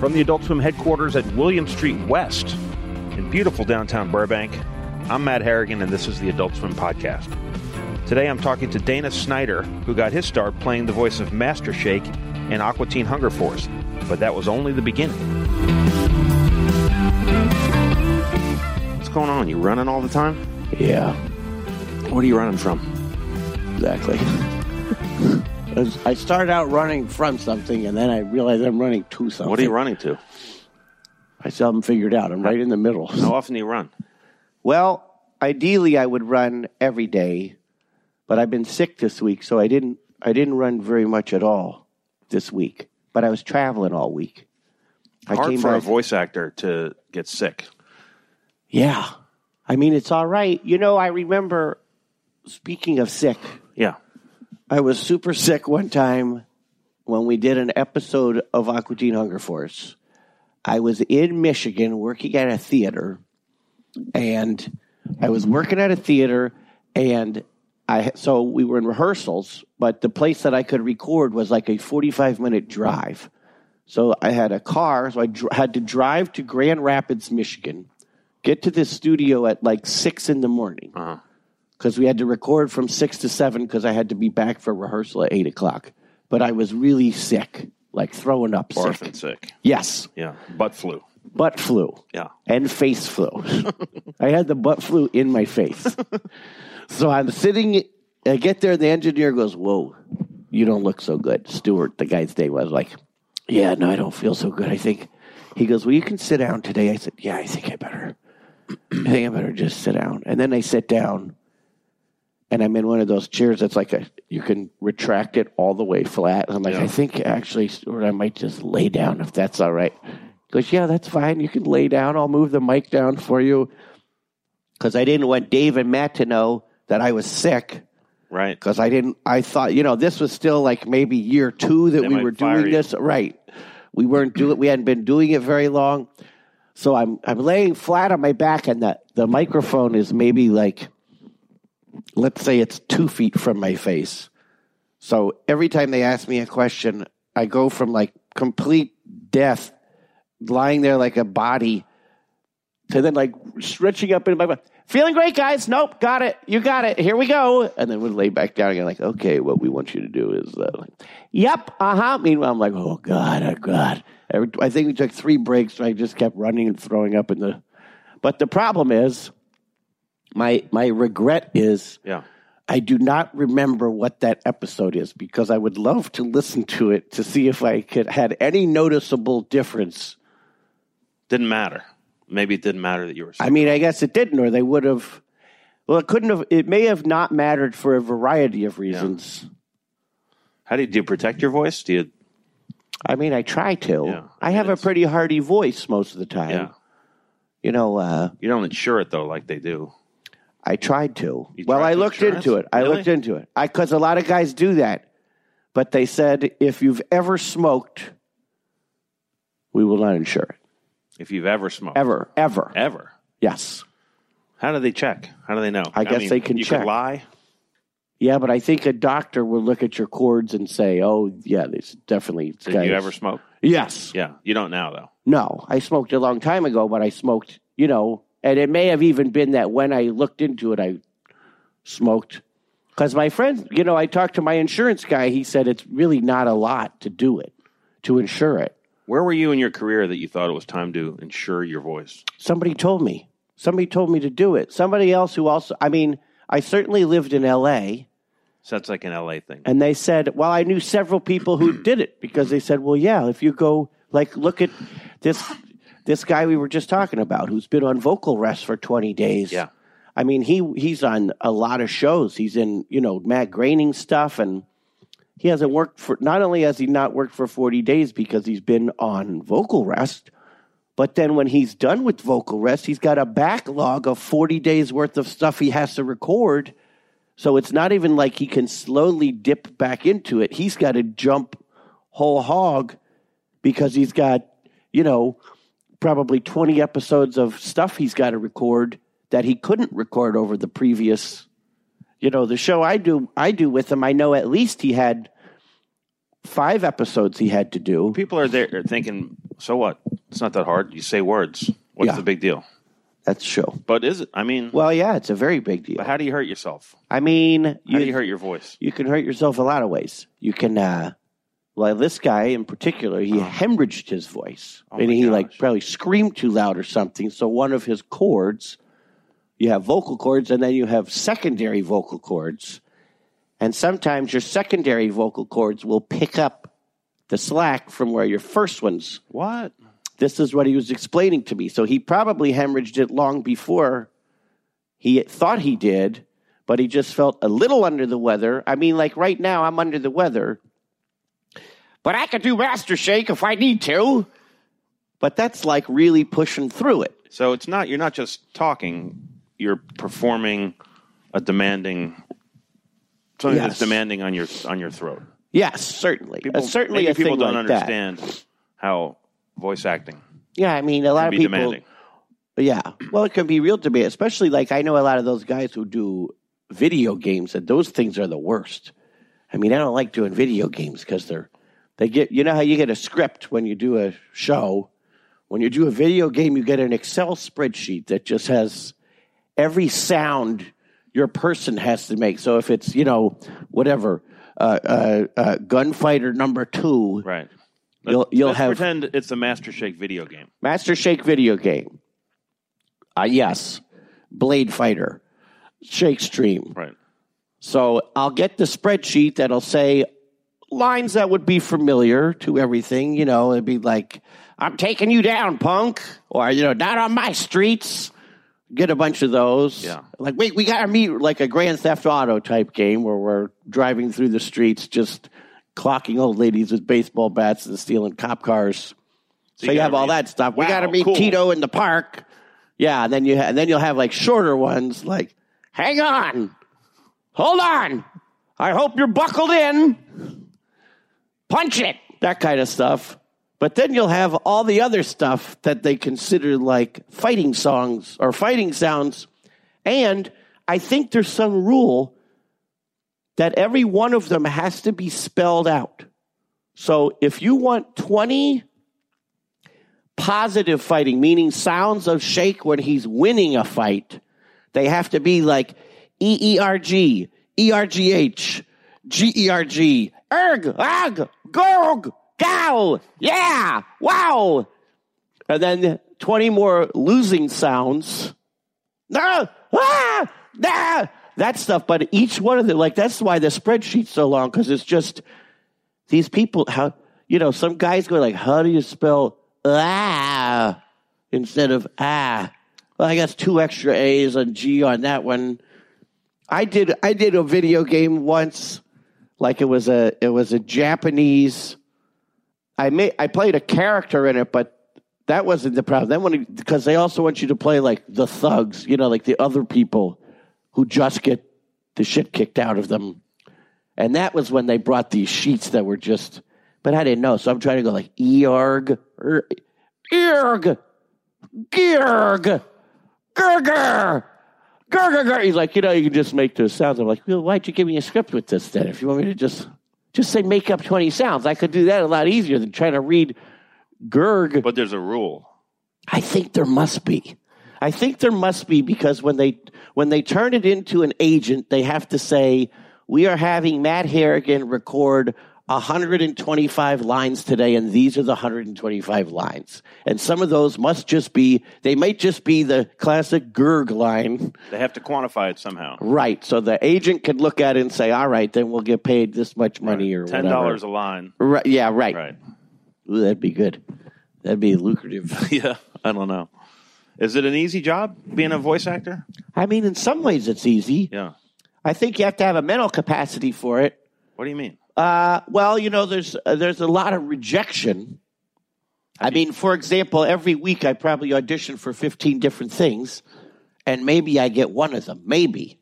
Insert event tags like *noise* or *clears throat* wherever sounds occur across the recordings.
From the Adult Swim headquarters at William Street West in beautiful downtown Burbank, I'm Matt Harrigan, and this is the Adult Swim Podcast. Today I'm talking to Dana Snyder, who got his start playing the voice of Master Shake in Aqua Teen Hunger Force, but that was only the beginning. What's going on? You running all the time? Yeah, What are you running from? exactly. *laughs* As I started out running from something, and then I realized I'm running to something. What are you running to? I still haven't figured out. I'm right in the middle. How often do you run? Well, ideally, I would run every day, but I've been sick this week, so I didn't. I didn't run very much at all this week. But I was traveling all week. I Hard for a voice actor to get sick. Yeah, I mean it's all right. You know, I remember. Speaking of sick, Yeah. I was super sick one time when we did an episode of Aqua Teen Hunger Force. I was in Michigan working at a theater, and I was working at a theater, and I so we were in rehearsals, but the place that I could record was like a forty-five minute drive. So I had a car, so I dr- had to drive to Grand Rapids, Michigan, get to this studio at like six in the morning Uh-huh. Because we had to record from six to seven because I had to be back for rehearsal at eight o'clock. But I was really sick, like throwing up Barfing sick. sick. Yes, Yeah. Butt flu. butt flu Yeah. and face flu. *laughs* I had the butt flu in my face. *laughs* so I'm sitting, I get there, the engineer goes, Whoa, you don't look so good. Stuart, the guy's name was like, Yeah, no, I don't feel so good. I think, he goes, Well, you can sit down today. I said, Yeah, I think I better. *clears throat* I think I better just sit down. And then I sit down and I'm in one of those chairs that's like a, you can retract it all the way flat. And I'm like, Yeah. I think actually, Stuart, I might just lay down if that's all right. He goes, yeah, that's fine. You can lay down. I'll move the mic down for you. Because I didn't want Dave and Matt to know that I was sick. Right. Because I didn't, I thought, you know, this was still like maybe year two that They we were doing you. this. Right. We weren't doing, we hadn't been doing it very long. So I'm, I'm laying flat on my back and the, the microphone is maybe like, let's say it's two feet from my face. So every time they ask me a question, I go from like complete death, lying there like a body, to then like stretching up in my mouth. Feeling great, guys. Nope, got it. You got it. Here we go. And then we lay back down again, like, okay, what we want you to do is, uh, yep, uh huh. Meanwhile, I'm like, oh god, oh god. I think we took three breaks. And I just kept running and throwing up in the. But the problem is, my my regret is Yeah. I do not remember what that episode is because I would love to listen to it to see if I could had any noticeable difference. Didn't matter. Maybe it didn't matter that you were sick. I mean, I guess it didn't, or they would have. Well, it couldn't have. It may have not mattered for a variety of reasons. How do you, do you protect your voice? Do you? I mean, I try to. Yeah, I I, have a pretty hearty voice most of the time. Yeah. You know, uh, You don't insure it though, like they do. I tried to. You well, tried I looked insurance? into it. I Really? looked into it. I because a lot of guys do that, but they said if you've ever smoked, we will not insure it. If you've ever smoked, Ever, ever. ever. Yes. How do they check? How do they know? I guess they can you check. Could lie. Yeah, but I think a doctor will look at your cords and say, "Oh, yeah, this definitely." Did you ever smoke? Yes. Yeah. You don't now though. No, I smoked a long time ago, but I smoked, you know, and it may have even been that when I looked into it, I smoked. Because my friend, you know, I talked to my insurance guy. He said it's really not a lot to do it, to insure it. Where were you in your career that you thought it was time to insure your voice? Somebody told me. Somebody told me to do it. Somebody else who also, I mean, I certainly lived in LA, So that's like an LA thing. and they said, well, I knew several people who did it because they said, well, yeah, if you go, like, look at this this guy we were just talking about who's been on vocal rest for 20 days. Yeah. I mean, he he's on a lot of shows. He's in, you know, Matt Groening stuff and he hasn't worked for not only has he not worked for 40 days because he's been on vocal rest, but then when he's done with vocal rest, he's got a backlog of 40 days worth of stuff he has to record. So it's not even like he can slowly dip back into it. He's got to jump whole hog because he's got, you know, probably 20 episodes of stuff he's got to record that he couldn't record over the previous you know the show I do I do with him I know at least he had five episodes he had to do People are there are thinking So what? It's not that hard. You say words. What's Yeah. the big deal? That's true. But is it? I mean, Well, yeah, it's a very big deal. but how do you hurt yourself? I mean, How do you hurt your voice? you can hurt yourself a lot of ways. You can, uh, well, this guy in particular, he oh. hemorrhaged his voice, Oh and he like probably screamed too loud or something. So one of his chords, you have vocal cords, and then you have secondary vocal cords, and sometimes your secondary vocal cords will pick up the slack from where your first ones. What? This is what he was explaining to me. So he probably hemorrhaged it long before he thought he did, but he just felt a little under the weather. I mean, like right now, I'm under the weather, but I could do Master Shake if I need to. But that's like really pushing through it. So it's not. You're not just talking. You're performing a demanding something Yes. that's demanding on your on your throat. Yes, certainly. People, Uh, certainly, maybe a people thing don't like that. understand how voice acting Yeah, I mean, a lot of people. demanding. Yeah. Well, it can be real debate, especially like I know a lot of those guys who do video games, and those things are the worst. I mean, I don't like doing video games because they're they get you know how you get a script when you do a show. When you do a video game, you get an Excel spreadsheet that just has every sound your person has to make. So if it's you know whatever uh, uh, uh, gunfighter number two, Right. You'll- you'll Let's have- pretend it's a Master Shake video game. Master Shake video game. Uh, yes. Blade Fighter. Shake Stream. Right. So I'll get the spreadsheet that'll say lines that would be familiar to everything. You know, it'd be like, I'm taking you down, punk. Or, you know, not on my streets. Get a bunch of those. Yeah. Like, wait, we got to meet like a Grand Theft Auto type game where we're driving through the streets just clocking old ladies with baseball bats and stealing cop cars. So, you you, gotta have all that stuff. we Wow, got to meet cool. Tito in the park. Yeah, and then you ha- and then you'll have like shorter ones like, hang on, hold on, I hope you're buckled in, punch it, that kind of stuff. But then you'll have all the other stuff that they consider like fighting songs or fighting sounds, and I think there's some rule that every one of them has to be spelled out. So if you want 20 positive fighting, meaning sounds of shake when he's winning a fight, they have to be like E E R G, E R G H, G E R G, erg, ag, gorg, gal, yeah, wow. And then 20 more losing sounds. No, ah, nah, that stuff. But each one of them, like, that's why the spreadsheet's so long, because it's just these people, how, you know, some guys go like, how do you spell ah instead of ah? Well, I guess two extra A's and G on that one. I did, I did a video game once, like it was a, it was a Japanese. I made, I played a character in it, but that wasn't the problem. Then when, because they also want you to play like the thugs, you know, like the other people who just get the shit kicked out of them. And that was when they brought these sheets that were just, but I didn't know. So I'm trying to go like Eorg, er, Eorg, Georg, Gurger, Gurger. He's like, you know, you can just make those sounds. I'm like, well, why'd you give me a script with this then? If you want me to just, just say make up 20 sounds, I could do that a lot easier than trying to read Gurg. But there's a rule. I think there must be. I think there must be because when they when they turn it into an agent, they have to say we are having Matt Harrigan record 125 lines today, and these are the 125 lines. And some of those must just be they might just be the classic Gurg line, They have to quantify it somehow. right? So the agent could look at it and say, "All right, then we'll get paid this much money or Ten whatever." dollars a line. Right, yeah, right. Right. Ooh, that'd be good. That'd be lucrative. *laughs* yeah. I don't know. Is it an easy job being a voice actor? I mean, in some ways, it's easy. Yeah. I think you have to have a mental capacity for it. What do you mean? Uh, well, you know, there's uh, there's a lot of rejection. I mean, for example, every week I probably audition for 15 different things, and maybe I get one of them. Maybe.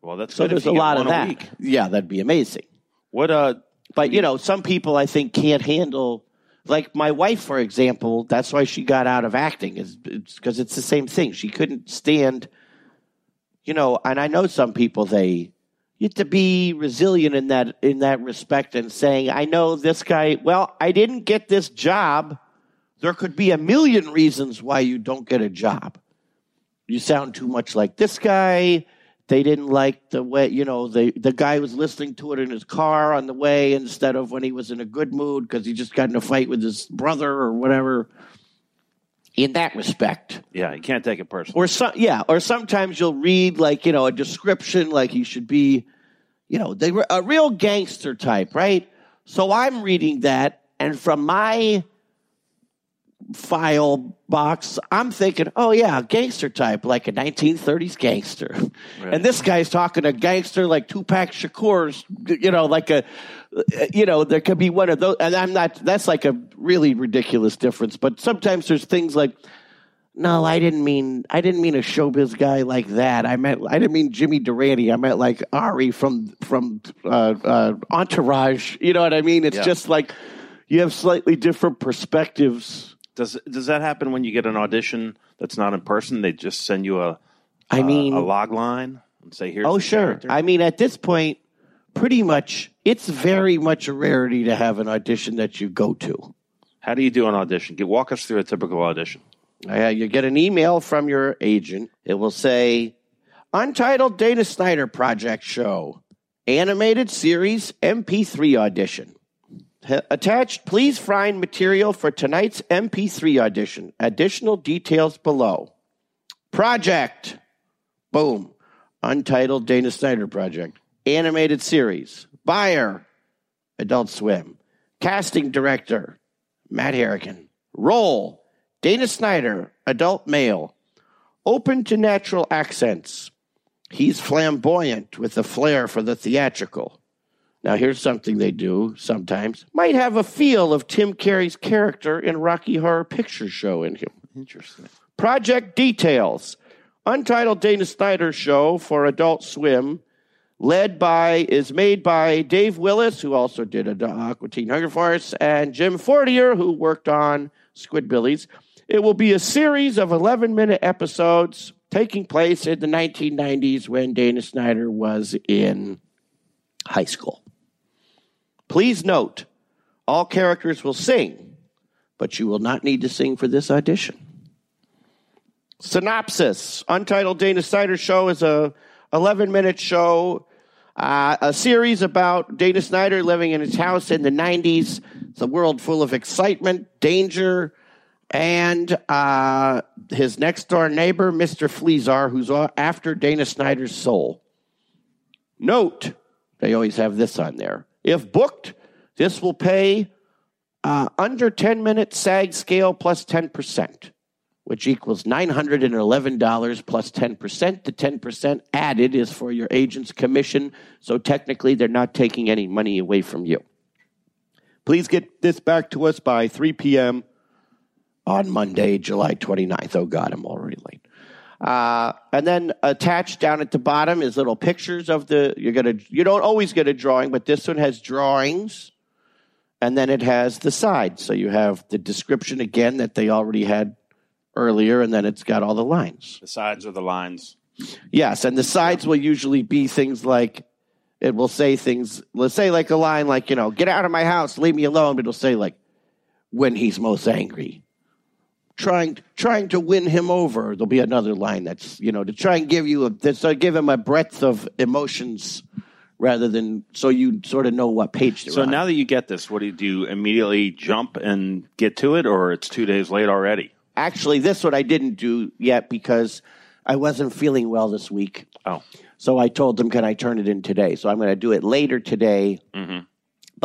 Well, that's So there's a lot of a that. week. Yeah, that'd be amazing. What uh But you know, some people I think can't handle. Like my wife, for example, that's why she got out of acting is because it's the same thing. She couldn't stand, you know. And I know some people they you have to be resilient in that in that respect and saying, I know this guy. Well, I didn't get this job there could be a million reasons why you don't get a job. You sound too much like this guy. They didn't like the way, you know, the, the guy was listening to it in his car on the way instead of when he was in a good mood because he just got in a fight with his brother or whatever. In that respect, Yeah, you can't take it personally. or some yeah or sometimes you'll read like you know a description like he should be you know they were a real gangster type right? So i'm reading that and from my file box i'm thinking oh yeah gangster type like a 1930s gangster. And this guy's talking a gangster like tupac shakur's you know like a you know there could be one of those and i'm not that's like a really ridiculous difference but sometimes there's things like no, I didn't mean I didn't mean a showbiz guy like that. I meant I didn't mean Jimmy Durante. I meant like Ari from from uh, uh, Entourage. You know what I mean? It's Yeah. just like you have slightly different perspectives. Does does that happen when you get an audition that's not in person? They just send you a I mean, a log line and say, "Here's oh sure. character"? I mean, at this point, pretty much, it's very much a rarity to have an audition that you go to. How do you do an audition? Get walk us through a typical audition. Uh, you get an email from your agent. It will say, Untitled Dana Snyder Project Show, Animated Series MP3 Audition. H- Attached, please find material for tonight's MP3 audition. Additional details below. Project. Boom. Untitled Dana Snyder Project. Animated series. Buyer. Adult Swim. Casting director. Matt Harrigan. Role. Dana Snyder. Adult male. Open to natural accents. He's flamboyant with a flair for the theatrical. Now, here's something they do sometimes. Might have a feel of Tim Curry's character in Rocky Horror Picture Show in him. Interesting. Project details. Untitled Dana Snyder show for Adult Swim, led by, is made by Dave Willis, who also did a Aqua Teen Hunger Force, and Jim Fortier, who worked on Squidbillies. It will be a series of 11 minute episodes taking place in the 1990s when Dana Snyder was in high school. Please note, all characters will sing, but you will not need to sing for this audition. Synopsis: Untitled Dana Snyder Show is a 11 minute show, uh, a series about Dana Snyder living in his house in the 90s. It's a world full of excitement, danger, and uh, his next door neighbor, Mr. Fleazar, who's after Dana Snyder's soul. Note: They always have this on there. If booked, this will pay uh, under 10 minute SAG scale plus 10% which equals $911 plus 10%. The 10% added is for your agent's commission, so technically they're not taking any money away from you. Please get this back to us by 3 p.m. on Monday, July 29th. Oh, God, I'm already late. Uh, and then attached down at the bottom is little pictures of the you're gonna you don't always get a drawing, but this one has drawings, and then it has the sides. So you have the description again that they already had earlier, and then it's got all the lines. The sides are the lines. Yes, and the sides will usually be things like it will say things. Let's say like a line like you know, "Get out of my house, leave me alone." But it'll say like, "When he's most angry." Trying, trying to win him over. There'll be another line that's you know to try and give you a to give him a breadth of emotions, rather than so you sort of know what page So on. now that you get this, what do you do? Immediately jump and get to it, or it's two days late already? Actually, this one I didn't do yet because I wasn't feeling well this week. Oh, So I told them, can I turn it in today? So I'm going to do it later today. Mhm.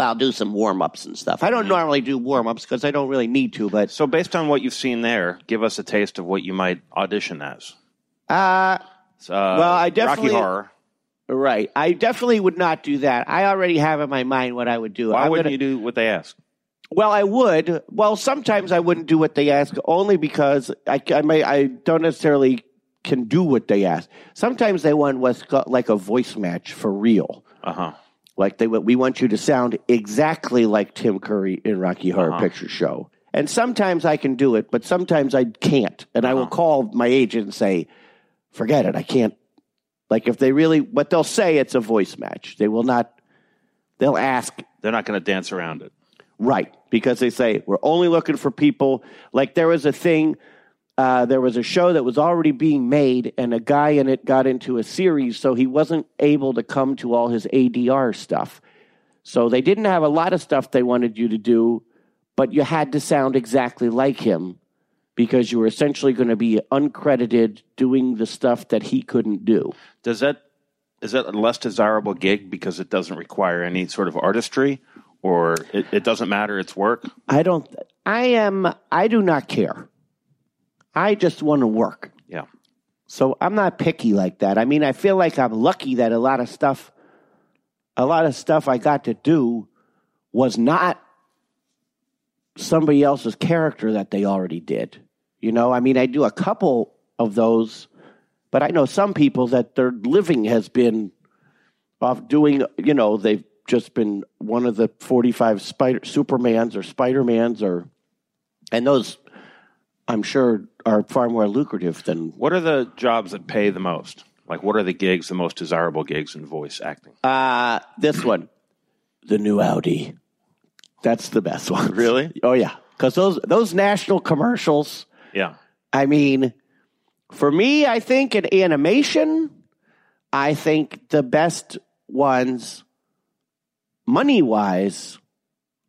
I'll do some warm ups and stuff. I don't normally do warm ups because I don't really need to. But so based on what you've seen there, give us a taste of what you might audition as. uh, So, uh, Well, I definitely- Rocky Horror. right, I definitely would not do that. I already have in my mind what I would do. Why I'm wouldn't gonna- you do what they ask? Well, I would. Well, sometimes I wouldn't do what they ask, only because I, I may I don't necessarily can do what they ask. Sometimes they want what's got like a voice match for real. Uh huh. Like they we want you to sound exactly like Tim Curry in Rocky Horror Uh-huh. Picture Show. And sometimes I can do it, but sometimes I can't. And I will Uh-huh. call my agent and say, "Forget it, I can't." Like if they really, what they'll say, it's a voice match. They will not. They'll ask, They're not going to dance around it. Right. Because they say, we're only looking for people. Like there was a thing, uh, there was a show that was already being made, and a guy in it got into a series, so he wasn't able to come to all his ADR stuff. So they didn't have a lot of stuff they wanted you to do, but you had to sound exactly like him because you were essentially going to be uncredited doing the stuff that he couldn't do. Does that is that a less desirable gig because it doesn't require any sort of artistry, or it, it doesn't matter? It's work. I don't. I am. I do not care. I just want to work. Yeah. So I'm not picky like that. I mean, I feel like I'm lucky that a lot of stuff, a lot of stuff I got to do was not somebody else's character that they already did. You know, I mean, I do a couple of those, but I know some people that their living has been off doing, you know, they've just been one of the 45 Spider Supermans or Spider-Mans or, and those I'm sure are far more lucrative than What are the jobs that pay the most? Like, what are the gigs, the most desirable gigs in voice acting? Uh, this one, the new Audi. That's the best *laughs* one. Really? Oh yeah, because those those national commercials. Yeah. I mean, for me, I think in animation, I think the best ones, money wise,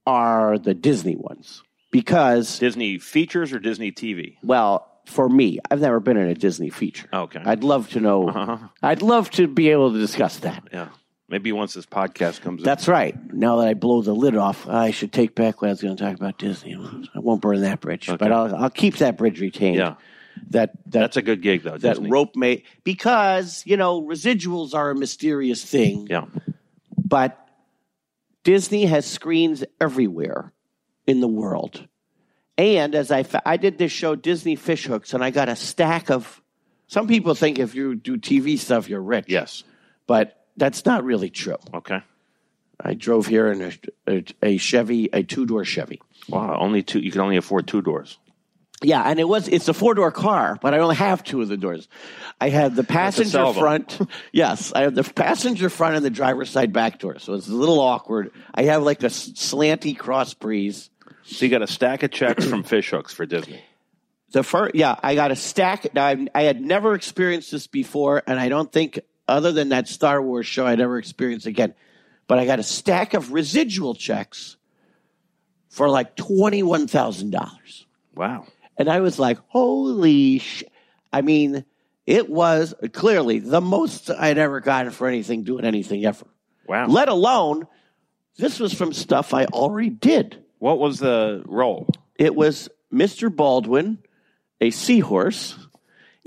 are the Disney ones because, Disney features or Disney TV? well, for me, I've never been in a Disney feature. Okay. I'd love to know. Uh-huh. I'd love to be able to discuss that. Yeah. Maybe once this podcast comes That's right. Now that I blow the lid off, I should take back what I was going to talk about Disney. I won't burn that bridge, but I'll, I'll keep that bridge retained. Yeah. That that That's a good gig, though. that Disney. rope may because you know residuals are a mysterious thing, Yeah. but Disney has screens everywhere in the world. And as I I did this show Disney Fish Hooks, and I got a stack of. Some people think if you do TV stuff, you're rich. Yes. but that's not really true. Okay. I drove here in a, a, a Chevy, a two door Chevy. Wow. Only two. You can only afford two doors. Yeah, and it was it's a four door car, but I only have two of the doors. I have the passenger front. *laughs* yes, I have the passenger front and the driver's side back door, so it's a little awkward. I have like a slanty cross breeze. So you got a stack of checks from *clears throat* Fish Hooks for Disney. The first, yeah, I got a stack. Now I had never experienced this before, and I don't think other than that Star Wars show I'd ever experienced again. But I got a stack of residual checks for like twenty one thousand dollars. Wow. And I was like, holy sh! I mean, it was clearly the most I'd ever gotten for anything, doing anything ever. Wow. Let alone, this was from stuff I already did. What was the role? It was Mr. Baldwin, a seahorse,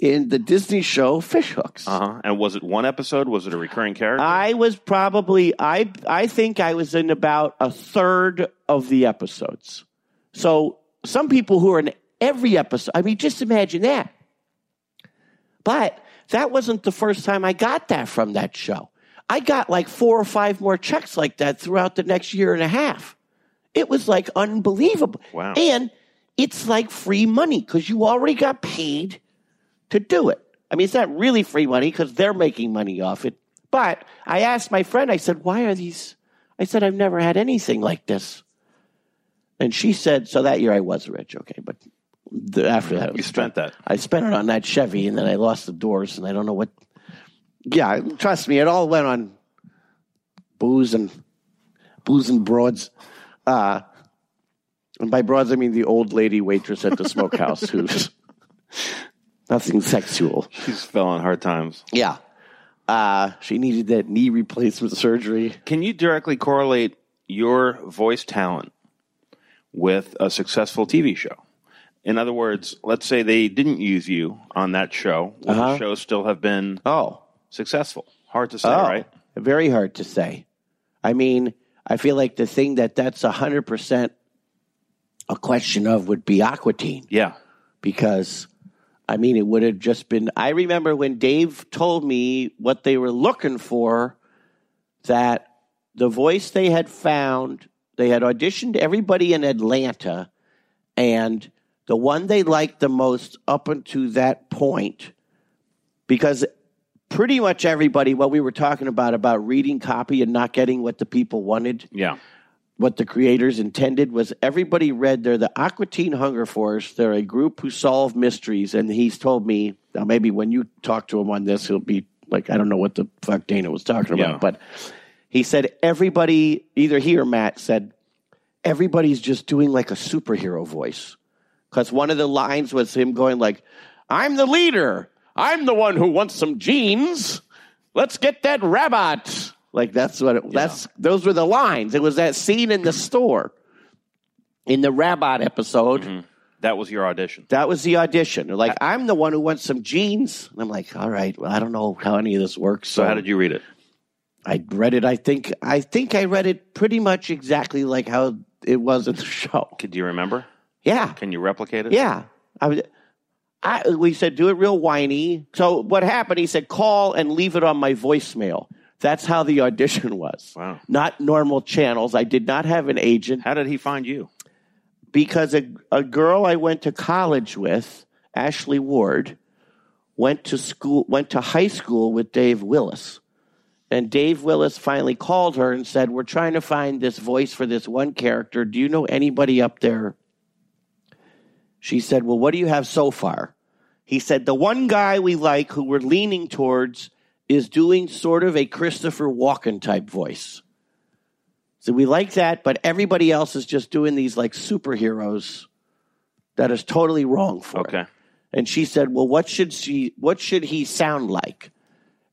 in the Disney show Fish Hooks. Uh huh. And was it one episode? Was it a recurring character? I was probably I I think I was in about a third of the episodes. So some people who are in every episode, I mean, just imagine that. But that wasn't the first time I got that from that show. I got like four or five more checks like that throughout the next year and a half. It was like unbelievable. Wow. And it's like free money because you already got paid to do it. I mean, it's not really free money because they're making money off it. But I asked my friend, I said, why are these? I said, I've never had anything like this. And she said, so that year I was rich, okay. But the, after that, You spent that. I spent it on that Chevy and then I lost the doors and I don't know what. Yeah, trust me, it all went on booze and booze and broads. Uh, and by broads, I mean the old lady waitress at the smokehouse who's *laughs* nothing sexual. She's fell on hard times. Yeah. Uh, she needed that knee replacement surgery. Can you directly correlate your voice talent with a successful TV show? In other words, let's say they didn't use you on that show. Would Uh-huh. the show still have been Oh. successful? Hard to say, Oh, right? Very hard to say. I mean, I feel like the thing that that's 100% a question of would be Aqua Teen Yeah. because, I mean, it would have just been. I remember when Dave told me what they were looking for, that the voice they had found, they had auditioned everybody in Atlanta, and the one they liked the most up until that point, because pretty much everybody, what we were talking about, about reading copy and not getting what the people wanted, Yeah. what the creators intended was everybody read they're the Aqua Teen Hunger Force. They're a group who solve mysteries. And he's told me, now maybe when you talk to him on this, he'll be like, I don't know what the fuck Dana was talking about. Yeah. But he said everybody, either he or Matt said, everybody's just doing like a superhero voice. Because one of the lines was him going like, I'm the leader. I'm the one who wants some jeans. Let's get that rabbit. Like that's what it, that's those were the lines. It was that scene in the store in the rabbit episode. Mm-hmm. That was your audition. That was the audition. They're like, uh, I'm the one who wants some jeans. And I'm like, all right, well, I don't know how any of this works. So how did you read it? I read it. I think I think I read it pretty much exactly like how it was in the *laughs* show. Could you remember? Yeah, Can you replicate it? yeah. I was. I, we said do it real whiny. So what happened? He said call and leave it on my voicemail. That's how the audition was. Wow. Not normal channels. I did not have an agent How did he find you? because a, a girl I went to college with, Ashley Ward, went to school went to high school with Dave Willis. And Dave Willis finally called her and said, We're trying to find this voice for this one character. Do you know anybody up there? She said, Well, what do you have so far? He said, The one guy we like who we're leaning towards is doing sort of a Christopher Walken type voice. So we like that, but everybody else is just doing these like superheroes that is totally wrong for it. Okay. And she said, "Well, what should she what should he sound like?"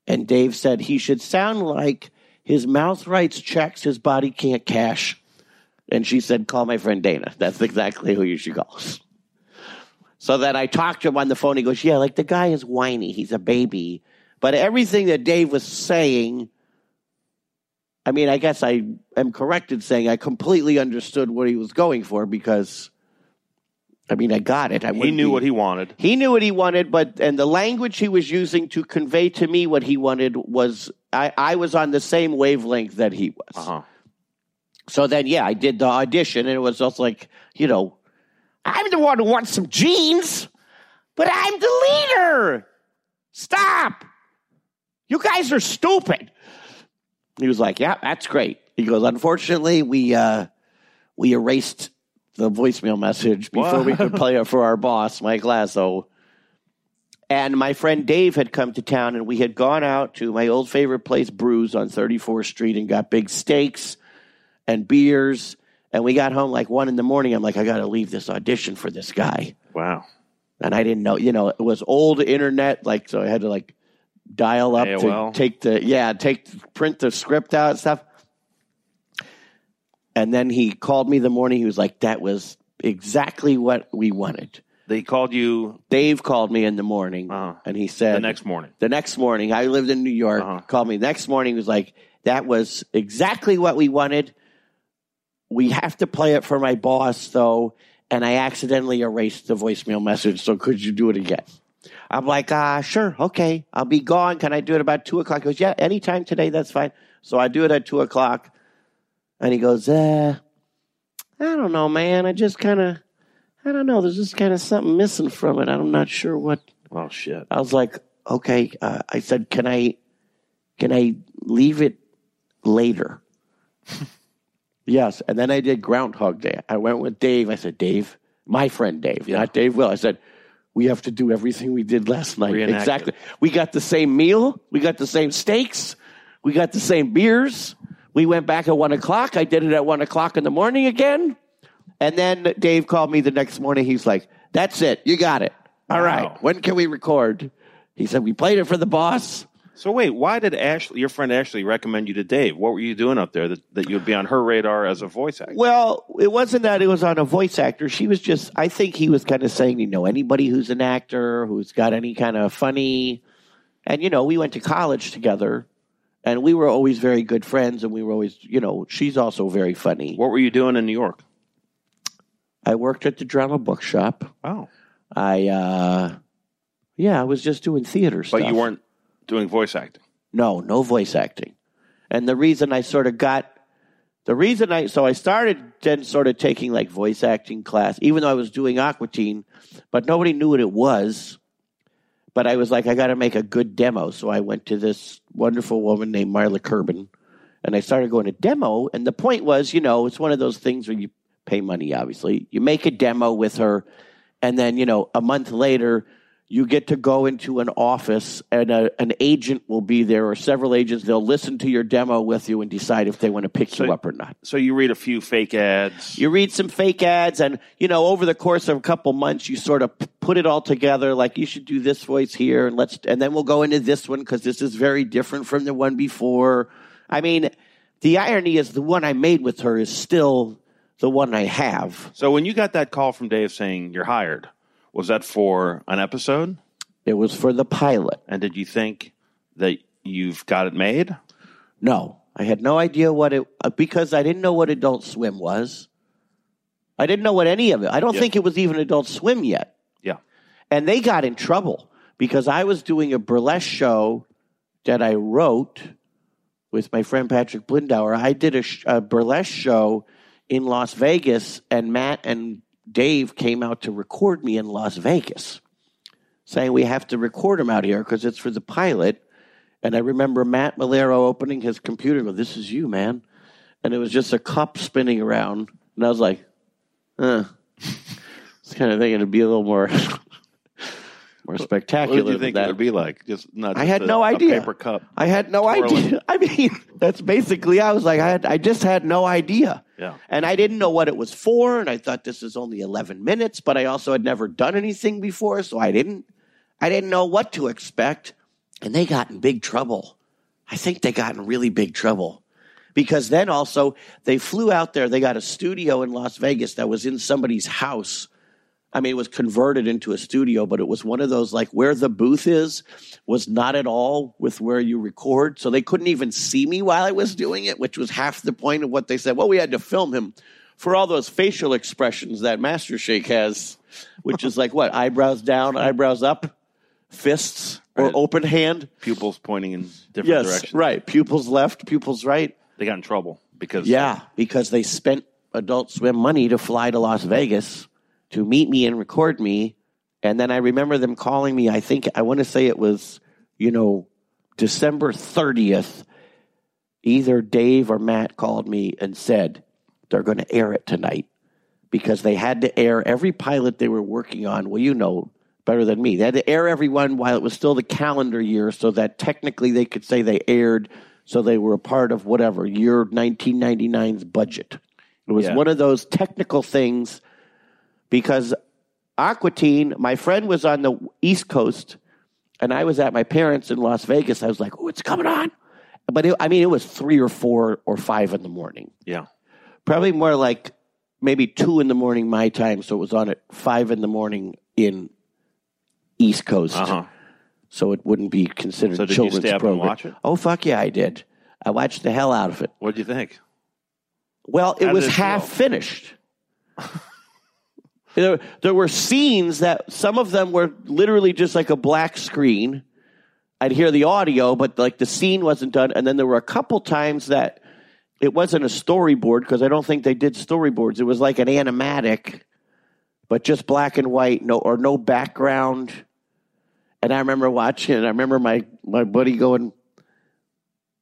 And Dave said he should sound like his mouth writes checks his body can't cash. And she said, "Call my friend Dana. That's exactly who you should call." So then I talked to him on the phone. He goes, "Yeah, like the guy is whiny. He's a baby." But everything that Dave was saying, I mean, I guess I am correct in saying I completely understood what he was going for because, I mean, I got it. I He knew be- what he wanted. he knew what he wanted, but and the language he was using to convey to me what he wanted was I, I was on the same wavelength that he was. Uh-huh. So then, yeah, I did the audition, and it was just like, you know, I'm the one who wants some jeans, but I'm the leader. Stop. You guys are stupid. He was like, yeah, that's great. He goes, unfortunately, we uh, we erased the voicemail message before we could play it for our boss, Mike Lazzo. And my friend Dave had come to town, and we had gone out to my old favorite place, Brews on 34th Street, and got big steaks and beers. And we got home like one in the morning. I'm like, I got to leave this audition for this guy. Wow. And I didn't know, you know, it was old internet, like, so I had to like dial up AOL? to take the, yeah, take, print the script out and stuff. And then he called me the morning. He was like, that was exactly what we wanted. They called you Dave called me in the morning Uh-huh. and he said, the next morning. the next morning, I lived in New York, Uh-huh. called me next morning, was like, that was exactly what we wanted. We have to play it for my boss, though, and I accidentally erased the voicemail message, so could you do it again? I'm like, ah, sure, okay, I'll be gone. Can I do it about two o'clock? He goes, yeah, anytime today, that's fine. So I do it at two o'clock, and he goes, uh, I don't know, man. I just kind of, I don't know. There's just kind of something missing from it. I'm not sure what Oh shit. I was like, okay. Uh, I said, can I, can I leave it later? *laughs* yes. And then I did Groundhog Day. I went with Dave. I said, Dave, my friend Dave, Yeah. not Dave Will. I said, we have to do everything we did last night. Reenact exactly. it. We got the same meal. We got the same steaks. We got the same beers. We went back at one o'clock. I did it at one o'clock in the morning again. And then Dave called me the next morning. He's like, that's it. You got it. All Wow. right. When can we record? He said, we played it for the boss. So wait, why did Ashley, your friend Ashley, recommend you to Dave? What were you doing up there that, that you'd be on her radar as a voice actor? Well, it wasn't that it was on a voice actor. She was just, I think he was kind of saying, you know, anybody who's an actor, who's got any kind of funny. And, you know, we went to college together and we were always very good friends and we were always, you know, she's also very funny. What were you doing in New York? I worked at the drama bookshop. Wow. I, uh, yeah, I was just doing theater stuff. but you weren't doing voice acting. No, no voice acting. And the reason I sort of got the reason I so I started then sort of taking like voice acting class, even though I was doing Aqua Teen, but nobody knew what it was. But I was like, I got to make a good demo, so I went to this wonderful woman named Marla Curbin, and I started going to demo. And the point was, you know, it's one of those things where you pay money, obviously. You make a demo with her, and then, you know, a month later, you get to go into an office and a, an agent will be there or several agents. They'll listen to your demo with you and decide if they want to pick So- you up or not. So you read a few fake ads. You read some fake ads, and you know, over the course of a couple months, you sort of put it all together. Like you should do this voice here, and let's, and then we'll go into this one because this is very different from the one before. I mean, the irony is the one I made with her is still the one I have. So when you got that call from Dave saying you're hired, was that for an episode? It was for the pilot. And did you think that you've got it made? No, I had no idea what it uh, because I didn't know what Adult Swim was. I didn't know what any of it. I don't Yeah. think it was even Adult Swim yet. Yeah. And they got in trouble because I was doing a burlesque show that I wrote with my friend Patrick Blindauer. I did a, sh- a burlesque show in Las Vegas, and Matt and Dave came out to record me in Las Vegas, saying we have to record him out here because it's for the pilot. And I remember Matt Maiellaro opening his computer and go, This is you, man. And it was just a cup spinning around. And I was like, uh, *laughs* it's kind of thinking it'd be a little more *laughs* more What spectacular. did you think that. it would be like? Just not. I had a- no idea. paper cup. I had no Twirling. idea. *laughs* I mean, that's basically. I was like, I had, I just had no idea, Yeah. and I didn't know what it was for, and I thought this is only eleven minutes, but I also had never done anything before, so I didn't, I didn't know what to expect, and they got in big trouble. I think they got in really big trouble because then also they flew out there. They got a studio in Las Vegas that was in somebody's house. I mean, it was converted into a studio, but it was one of those like where the booth is was not at all with where you record. So they couldn't even see me while I was doing it, which was half the point of what they said. Well, we had to film him for all those facial expressions that Master Shake has, which is like what? Eyebrows down, eyebrows up, fists, or Right. open hand. Pupils pointing in different Yes, directions. right. Pupils left, pupils right. They got in trouble because Yeah, because they spent Adult Swim money to fly to Las Vegas to meet me and record me. And then I remember them calling me, I think, I want to say it was, you know, December 30th. Either Dave or Matt called me and said, they're going to air it tonight because they had to air every pilot they were working on. Well, you know better than me. They had to air everyone while it was still the calendar year so that technically they could say they aired so they were a part of whatever year 1999's budget. It was Yeah. one of those technical things because Aqua Teen, my friend was on the East Coast and I was at my parents in Las Vegas. I was like, oh, it's coming on. But it, I mean, it was three or four or five in the morning Yeah. probably more like maybe two in the morning my time. So it was on at five in the morning in East Coast. Uh huh. So it wouldn't be considered So did you children's stay up and program. watch it? Oh fuck yeah, I did. I watched the hell out of it. What do you think? Well, it How was half finished. *laughs* there, there were scenes that some of them were literally just like a black screen. I'd hear the audio, but like the scene wasn't done. And then there were a couple times that it wasn't a storyboard because I don't think they did storyboards. It was like an animatic, but just black and white, no or no background. And I remember watching it. I remember my my buddy going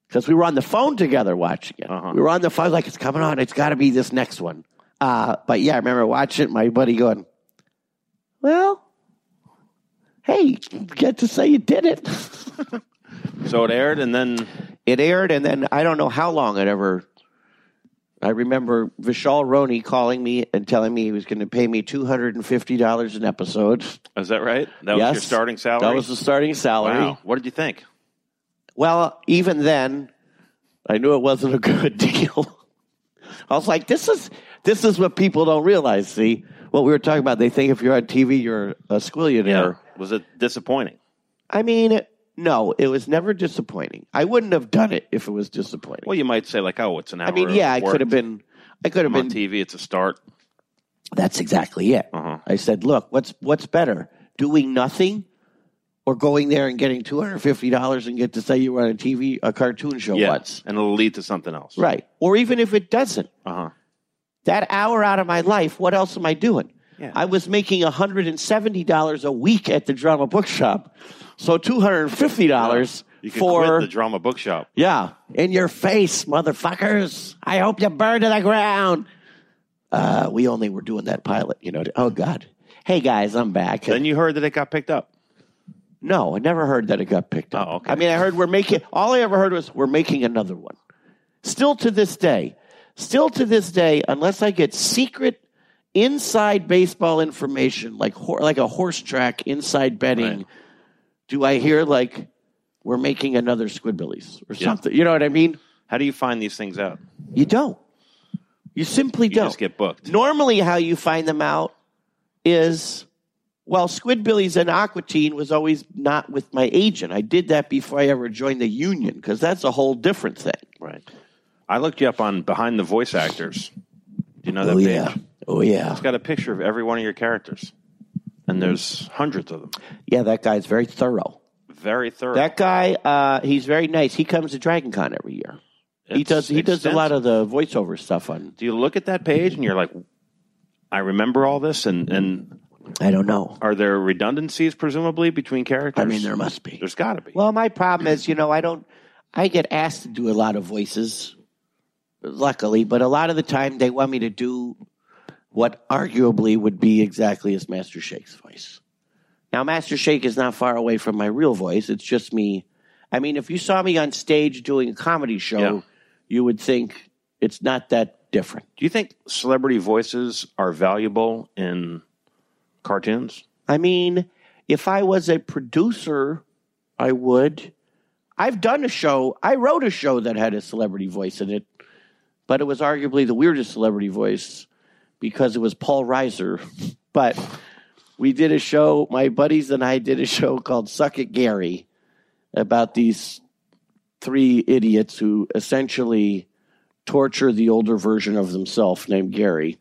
because we were on the phone together watching it. Uh-huh. We were on the phone like it's coming on. It's got to be this next one. Uh, but yeah, I remember watching it. My buddy going, "Well, hey, get to say you did it." So it aired, and then it aired, and then I don't know how long it ever. I remember Vishal Roni calling me and telling me he was going to pay me two hundred and fifty dollars an episode. is that right? That was Yes. your starting salary. That was the starting salary. wow. What did you think? Well, even then, I knew it wasn't a good *laughs* deal. I was like, "This is this is what people don't realize." See what we were talking about? They think if you're on TV, you're a squillionaire. Was it disappointing? I mean, no, it was never disappointing. I wouldn't have done it if it was disappointing. Well, you might say like, "Oh, it's an hour." I mean, yeah, I could have been. I could have I'm on. TV. It's a start. That's exactly it. Uh-huh. I said, "Look, what's what's better, doing nothing, or going there and getting two hundred fifty dollars and get to say you were on a TV a cartoon show Yeah, once, and it'll lead to something else. right? Or even if it doesn't, Uh huh. That hour out of my life, what else am I doing? Yeah. I was making $170 a week at the drama bookshop. So $250 You for the drama bookshop. yeah, in your face, motherfuckers. I hope you burn to the ground. Uh, we only were doing that pilot, you know. to- oh God. Hey guys, I'm back. Then you heard that it got picked up. no, I never heard that it got picked up. Oh, okay. I mean, I heard we're making. All I ever heard was we're making another one. Still to this day, still to this day, unless I get secret inside baseball information, like like a horse track inside betting, Right. do I hear like we're making another Squidbillies or Yeah. something? You know what I mean? How do you find these things out? You don't. You simply You don't. just get booked. Normally, how you find them out is well, Squidbillies and Aqua Teen was always not with my agent. I did that before I ever joined the union because that's a whole different thing. Right. I looked you up on Behind the Voice Actors. Do you know that oh page? yeah, oh yeah, It's got a picture of every one of your characters, and there's hundreds of them. yeah. That guy's very thorough. Very thorough. That guy, uh, he's very nice. He comes to Dragon Con every year. he It's does. He does a lot of the voiceover stuff on. Do you look at that page and you're like, I remember all this, and and I don't know. are there redundancies presumably between characters? I mean, there must be. There's got to be. Well, my problem is, you know, I don't. I get asked to do a lot of voices, luckily, but a lot of the time they want me to do what arguably would be exactly as Master Shake's voice. Now, Master Shake is not far away from my real voice. It's just me. I mean, if you saw me on stage doing a comedy show, Yeah. you would think it's not that different. Do you think celebrity voices are valuable in cartoons? I mean, if I was a producer, I would. I've done a show. I wrote a show that had a celebrity voice in it, but it was arguably the weirdest celebrity voice because it was Paul Reiser. *laughs* But we did a show, my buddies and I did a show called Suck It Gary about these three idiots who essentially torture the older version of themselves named Gary.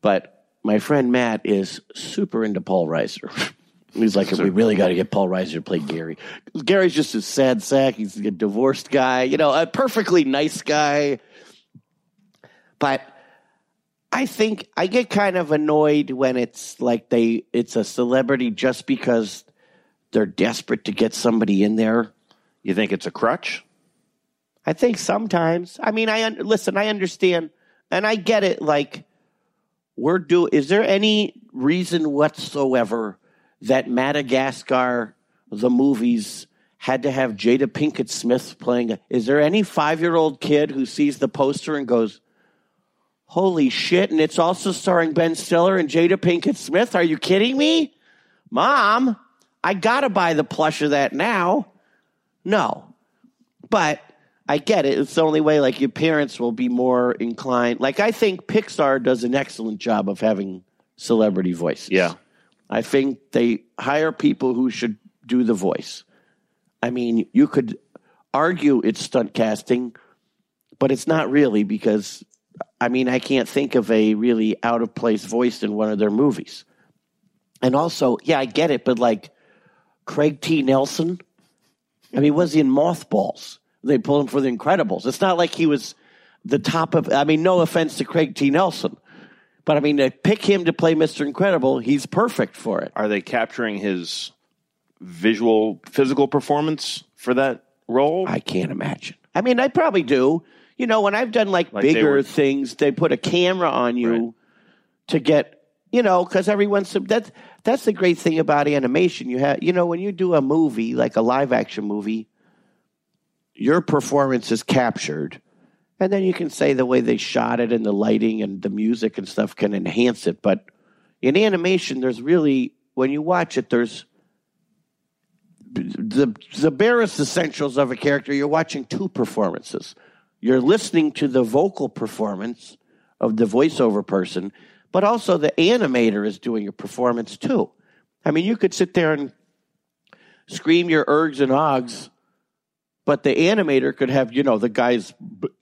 But my friend Matt is super into Paul Reiser. *laughs* He's like, we really got to get Paul Reiser to play Gary. Gary's just a sad sack. He's a divorced guy, you know, a perfectly nice guy. But I think I get kind of annoyed when it's like they it's a celebrity just because they're desperate to get somebody in there. You think it's a crutch? I think sometimes. I mean, I un- listen. I understand, and I get it. Like, we're do. Is there any reason whatsoever that Madagascar, the movies, had to have Jada Pinkett Smith playing? Is there any five-year-old kid who sees the poster and goes, "Holy shit!" And it's also starring Ben Stiller and Jada Pinkett Smith. Are you kidding me, Mom? I gotta buy the plush of that now. No, but I get it. It's the only way like your parents will be more inclined. Like I think Pixar does an excellent job of having celebrity voices. Yeah. I think they hire people who should do the voice. I mean, you could argue it's stunt casting, but it's not really because I mean, I can't think of a really out of place voice in one of their movies. And also, yeah, I get it, but like Craig T. Nelson, I mean, was he in Mothballs? They pulled him for The Incredibles. It's not like he was the top of. I mean, no offense to Craig T. Nelson, but I mean, to pick him to play Mister Incredible, he's perfect for it. Are they capturing his visual, physical performance for that role? I can't imagine. I mean, I probably do. You know, when I've done like, Like bigger were- things, they put a camera on you Right. to get, you know, because everyone's that's that's the great thing about animation. You have, you know, when you do a movie like a live action movie, your performance is captured, and then you can say the way they shot it and the lighting and the music and stuff can enhance it. But in animation, there's really when you watch it, there's the the barest essentials of a character. You're watching two performances. You're listening to the vocal performance of the voiceover person, but also the animator is doing a performance too. I mean, you could sit there and scream your ergs and ogs, but the animator could have, you know, the guy's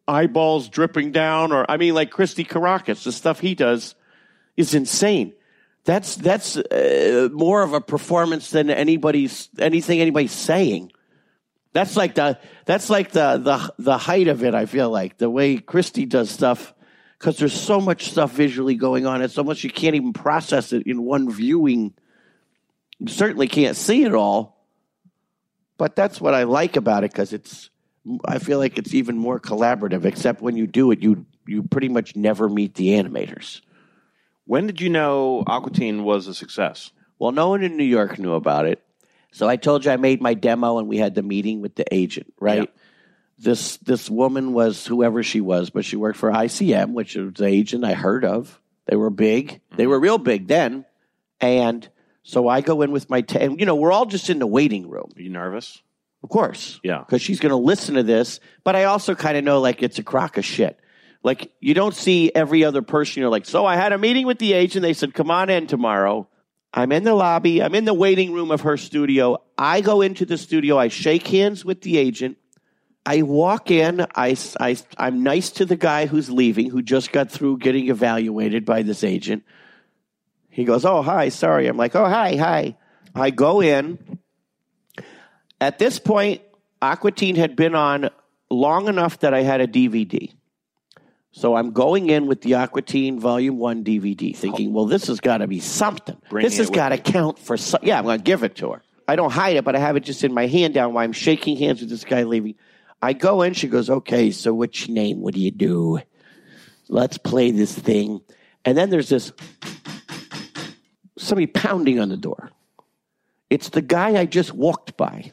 eyeballs dripping down, or I mean, like Christy Karacas, the stuff he does is insane. That's that's uh, more of a performance than anybody's anything anybody's saying. That's like the that's like the the the height of it. I feel like the way Christy does stuff because there's so much stuff visually going on, and so much you can't even process it in one viewing. You certainly can't see it all, but that's what I like about it because it's. I feel like it's even more collaborative. Except when you do it, you you pretty much never meet the animators. When did you know Aqua Teen was a success? Well, no one in New York knew about it. So I told you I made my demo and we had the meeting with the agent, right? This this woman was whoever she was, but she worked for ICM, which was the agent I heard of. They were big. They mm-hmm. were real big then. And so I go in with my, t- and you know, we're all just in the waiting room, Are you nervous? of course. Yeah. Because she's going to listen to this. But I also kind of know like it's a crock of shit. Like you don't see every other person. You're like, so I had a meeting with the agent. They said, come on in tomorrow. I'm in the lobby. I'm in the waiting room of her studio. I go into the studio. I shake hands with the agent. I walk in. I, I, I'm nice to the guy who's leaving, who just got through getting evaluated by this agent. He goes, Oh, hi, sorry. I'm like, Oh, hi, hi. I go in. At this point, Aqua Teen had been on long enough that I had a DVD. So I'm going in with the Aqua Teen Volume 1 DVD, thinking, well, this has got to be something. Bringing this has got to count for some. Yeah, I'm going to give it to her. I don't hide it, but I have it just in my hand down while I'm shaking hands with this guy leaving. I go in, she goes, okay, so what's your name? What do you do? Let's play this thing. And then there's this somebody pounding on the door. It's the guy I just walked by.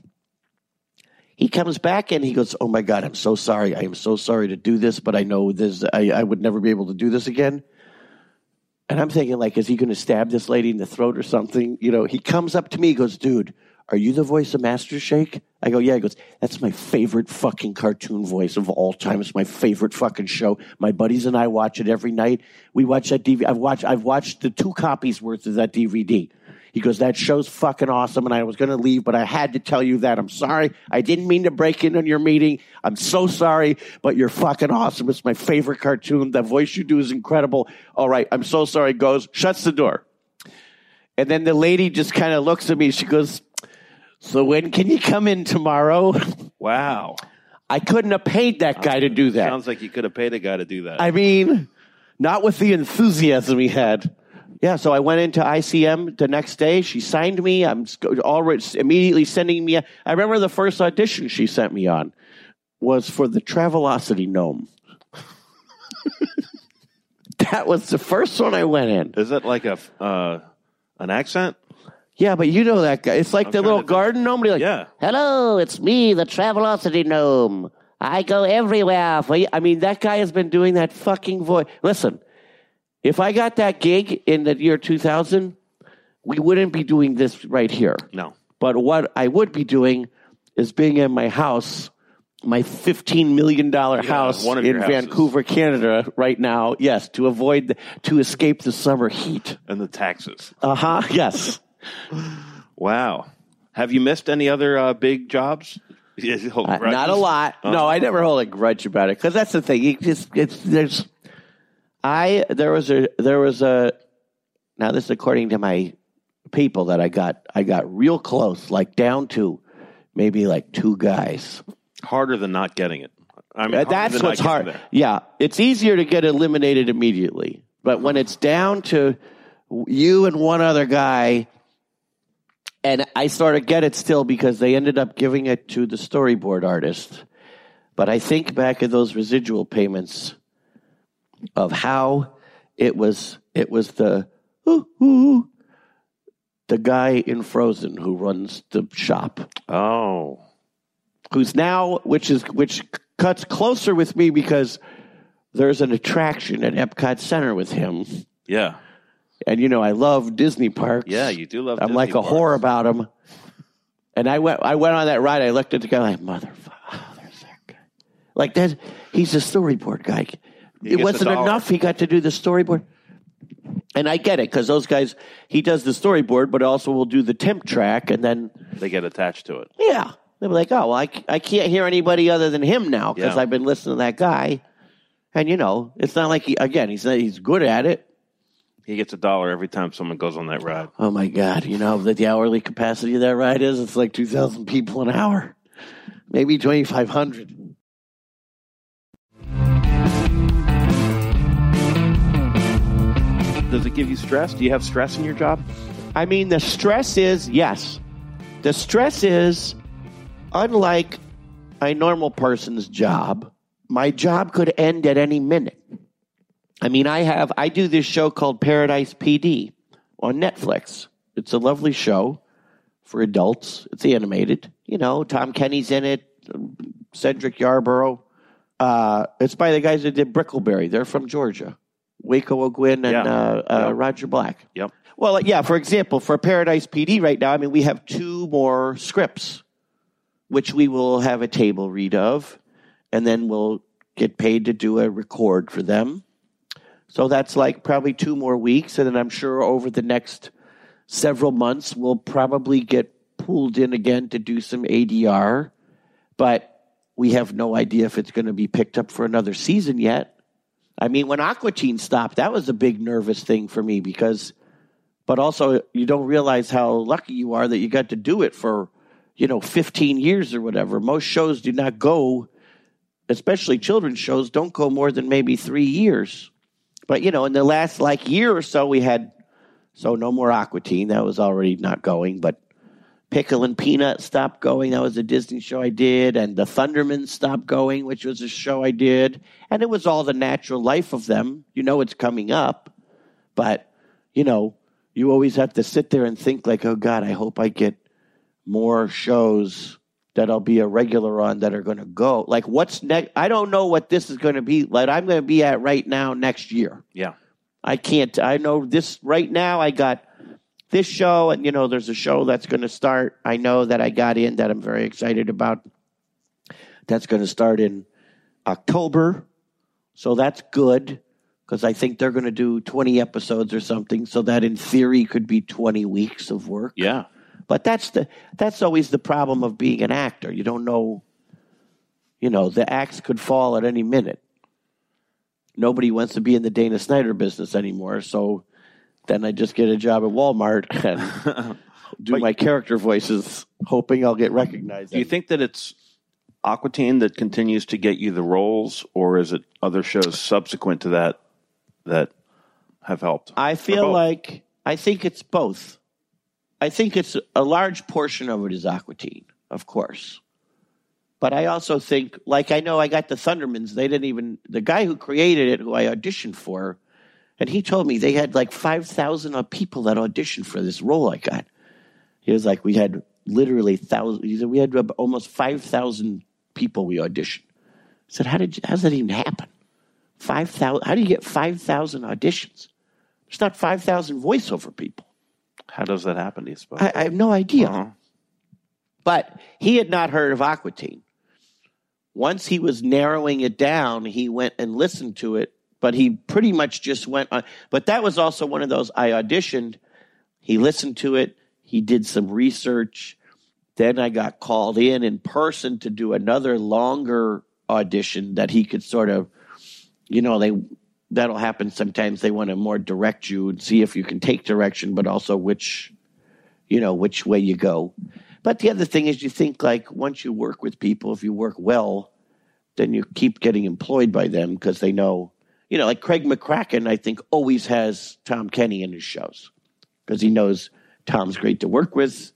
He comes back and he goes, "Oh my God, I'm so sorry. I am so sorry to do this, but I know this. I, I would never be able to do this again." And I'm thinking, like, is he going to stab this lady in the throat or something? You know, he comes up to me, he goes, "Dude, are you the voice of Master Shake?" I go, "Yeah." He goes, "That's my favorite fucking cartoon voice of all time. It's my favorite fucking show. My buddies and I watch it every night. We watch that DVD. I've watched. I've watched the two copies worth of that DVD." He goes, That show's fucking awesome. And I was going to leave, but I had to tell you that. I'm sorry. I didn't mean to break in on your meeting. I'm so sorry, but you're fucking awesome. It's my favorite cartoon. The voice you do is incredible. All right. I'm so sorry. Goes, shuts the door. And then the lady just kind of looks at me. She goes, So when can you come in tomorrow? *laughs* Wow. I couldn't have paid that guy to do that. Sounds like you could have paid a guy to do that. I mean, not with the enthusiasm he had. Yeah, so I went into ICM the next day. She signed me. I'm already immediately sending me. A, I remember the first audition she sent me on was for the Travelocity gnome. *laughs* that was the first one I went in. Is it like a uh, an accent? Yeah, but you know that guy. It's like I'm the little garden gnome. Like, Yeah. Hello, it's me, the Travelocity gnome. I go everywhere. For you. I mean, that guy has been doing that fucking voice. Listen, if I got that gig in the year 2000, we wouldn't be doing this right here. No. But what I would be doing is being in my house, my $15 million house in houses. Vancouver, Canada, right now. Yes, to avoid, the, to escape the summer heat. And the taxes. Uh huh. Yes. Wow. Have you missed any other uh, big jobs? *laughs* Uh, not a lot. Oh. No, I never hold a grudge about it because that's the thing. You just it's there's I there was a there was a now this is according to my people that I got I got real close like down to maybe like two guys. Harder than not getting it. I mean, Uh, That's what's hard. there. Yeah, it's easier to get eliminated immediately, but when it's down to you and one other guy, and I sort of get it still because they ended up giving it to the storyboard artist. But I think back at those residual payments of how it was. It was the ooh, ooh, the guy in Frozen who runs the shop Oh. who's now which is which cuts closer with me because there's an attraction at Epcot Center with him. Yeah. And you know, I love Disney parks. Yeah, you do love I'm Disney like a parks. whore about them. And I went I went on that ride. I looked at the guy like, motherfucker, oh, there's that guy. Like that he's a storyboard guy. It wasn't enough. He got to do the storyboard. And I get it because those guys, he does the storyboard, but also will do the temp track, and then They get attached to it. yeah. They were like, oh, well, I, c- I can't hear anybody other than him now because Yeah. I've been listening to that guy. And, you know, it's not like, he, again, he's, not, he's good at it. He gets a dollar every time someone goes on that ride. Oh, my God. You know that the hourly capacity of that ride is? It's like 2,000 people an hour, maybe 2,500. Does it give you stress? Do you have stress in your job? I mean, the stress is, yes. The stress is unlike a normal person's job, my job could end at any minute. I mean, I have, I do this show called Paradise PD on Netflix. It's a lovely show for adults. It's animated. You know, Tom Kenny's in it, Cedric Yarborough. Uh, it's by the guys that did Brickleberry. They're from Georgia. Waco O'Guin and Yeah. uh, uh, Yeah. Roger Black. Yep. Well, yeah, for example, for Paradise PD right now, I mean, we have two more scripts, which we will have a table read of, and then we'll get paid to do a record for them. So that's like probably two more weeks. And then I'm sure over the next several months, we'll probably get pulled in again to do some ADR. But we have no idea if it's going to be picked up for another season yet. I mean, when Aqua Teen stopped, that was a big nervous thing for me because, but also you don't realize how lucky you are that you got to do it for, you know, 15 years or whatever. Most shows do not go, especially children's shows, don't go more than maybe three years. But, you know, in the last like year or so, we had, so no more Aqua Teen. That was already not going, but Pickle and Peanut stopped going. That was a Disney show I did. And the Thundermans stopped going, which was a show I did. And it was all the natural life of them. You know it's coming up. But, you know, you always have to sit there and think like, oh God, I hope I get more shows that I'll be a regular on that are going to go. Like what's next? I don't know what this is going to be. Like I'm going to be at right now next year. Yeah. I can't. I know this right now. I got this show, and you know, there's a show that's going to start. I know that I got in that I'm very excited about. That's going to start in October, so that's good because I think they're going to do 20 episodes or something. So that in theory could be 20 weeks of work. Yeah. But that's the that's always the problem of being an actor. You don't know. You know, the axe could fall at any minute. Nobody wants to be in the Dana Snyder business anymore, so then I just get a job at Walmart *laughs* and do But- my character voices, hoping I'll get recognized. Do you think that it's Aqua Teen that continues to get you the roles, or is it other shows subsequent to that that have helped? I feel like I think it's both. I think it's a large portion of it is Aqua Teen, of course. But I also think, like I know I got the Thundermans, they didn't even the guy who created it, who I auditioned for, and he told me they had like five thousand people that auditioned for this role I got. He was like, we had literally thousands. He said we had almost five thousand people we auditioned. I said, how did you, how does that even happen? Five thousand? How do you get five thousand auditions? There's not five thousand voiceover people. How does that happen? Do you suppose? I, I have no idea. Uh-huh. But he had not heard of Aqua Teen. Once he was narrowing it down, he went and listened to it, but he pretty much just went on. But that was also one of those I auditioned. He listened to it, he did some research. Then I got called in in person to do another longer audition that he could sort of, you know, they that'll happen sometimes. They want to more direct you and see if you can take direction, but also which, you know, which way you go. But the other thing is, you think like once you work with people, if you work well, then you keep getting employed by them because they know, you know, like Craig McCracken, I think always has Tom Kenny in his shows because he knows Tom's great to work with.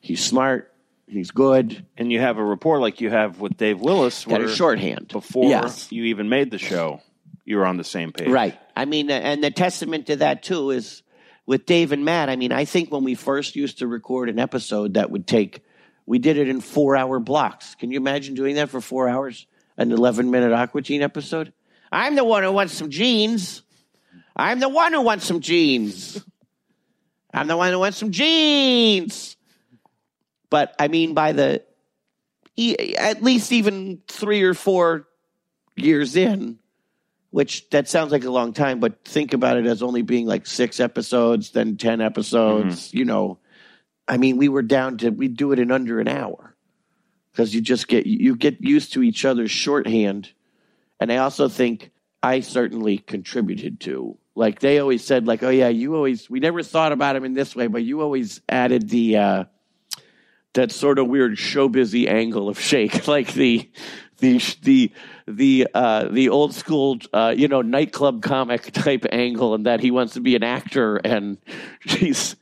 He's smart. He's good. and you have a rapport like you have with Dave Willis, where a shorthand. before Yes. you even made the show, you were on the same page. Right. I mean, and the testament to that too is with Dave and Matt. I mean, I think when we first used to record an episode that would take, we did it in four hour blocks. Can you imagine doing that for four hours? An 11 minute Aqua Teen episode? I'm the one who wants some jeans. I'm the one who wants some jeans. I'm the one who wants some jeans. But I mean, by the, at least even three or four years in, which that sounds like a long time, but think about it as only being like six episodes, then 10 episodes, mm-hmm. you know. I mean, we were down to, we'd do it in under an hour because you just get, you get used to each other's shorthand. And I also think I certainly contributed to, like they always said, like, oh yeah, you always, we never thought about him in this way, but you always added the, uh, that sort of weird show busy angle of Shake, *laughs* like the the the the uh, the old school uh, you know nightclub comic *laughs* type angle, and that he wants to be an actor, and *laughs* he's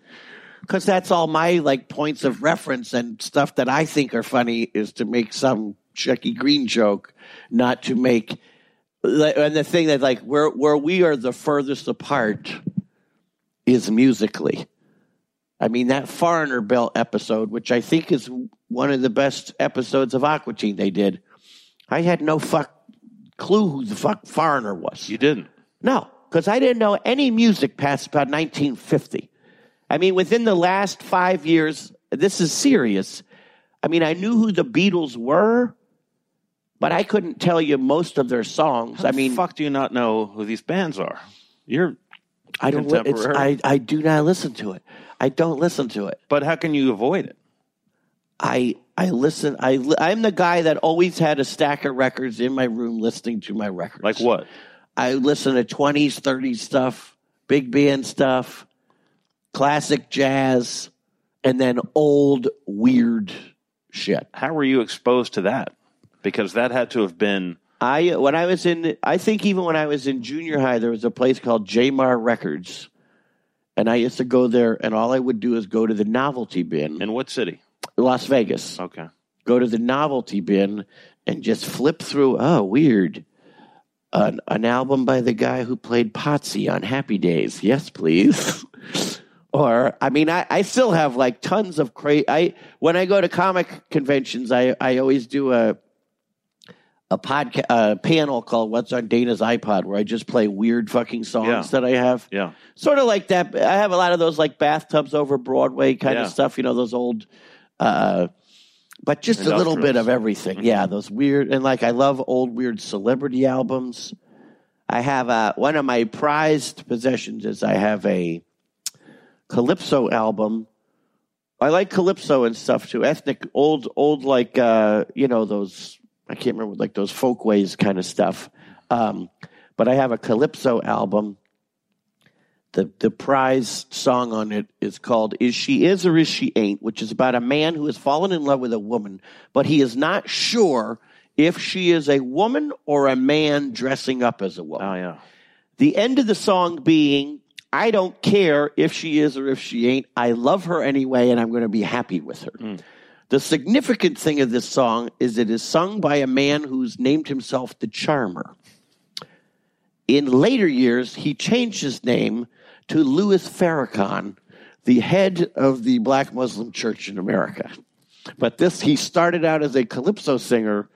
because that's all my like points of reference and stuff that I think are funny is to make some Shecky Greene joke, not to make. And the thing that like where where we are the furthest apart is musically. I mean that Foreigner Belt episode, which I think is one of the best episodes of Aqua Teen they did. I had no fuck clue who the fuck Foreigner was. You didn't. No, because I didn't know any music past about 1950. I mean, within the last five years, this is serious. I mean, I knew who the Beatles were, but I couldn't tell you most of their songs. How I the mean, fuck do you not know who these bands are? You're, I don't. It's. I I do not listen to it. I don't listen to it. but how can you avoid it? I I listen. I I'm the guy that always had a stack of records in my room, listening to my records. Like what? I listen to 20s, 30s stuff, big band stuff, classic jazz, and then old weird shit. How were you exposed to that? Because that had to have been I when I was in I think even when I was in junior high there was a place called Jamar Records. And I used to go there and all I would do is go to the novelty bin in what city? Las Vegas. Okay. Go to the novelty bin and just flip through oh weird. An, an album by the guy who played Potsy on Happy Days. Yes, please. *laughs* or I mean I, I still have like tons of crazy I when I go to comic conventions I, I always do a a podcast a panel called What's on Dana's iPod where I just play weird fucking songs Yeah. that I have. Yeah. Sort of like that. I have a lot of those like bathtubs over Broadway kind Yeah. of stuff, you know, those old uh but just a little bit of everything. Yeah, those weird and like I love old weird celebrity albums. I have uh one of my prized possessions is I have a Calypso album. I like Calypso and stuff too. Ethnic old old like uh you know those I can't remember like those folkways kind of stuff. Um but I have a Calypso album. The the prize song on it is called Is She Is or Is She Ain't, which is about a man who has fallen in love with a woman, but he is not sure if she is a woman or a man dressing up as a woman. Oh yeah. The end of the song being, I don't care if she is or if she ain't. I love her anyway, and I'm going to be happy with her. The significant thing of this song is it is sung by a man who's named himself the Charmer. In later years, he changed his name to Louis Farrakhan, the head of the Black Muslim Church in America. But this, he started out as a calypso singer,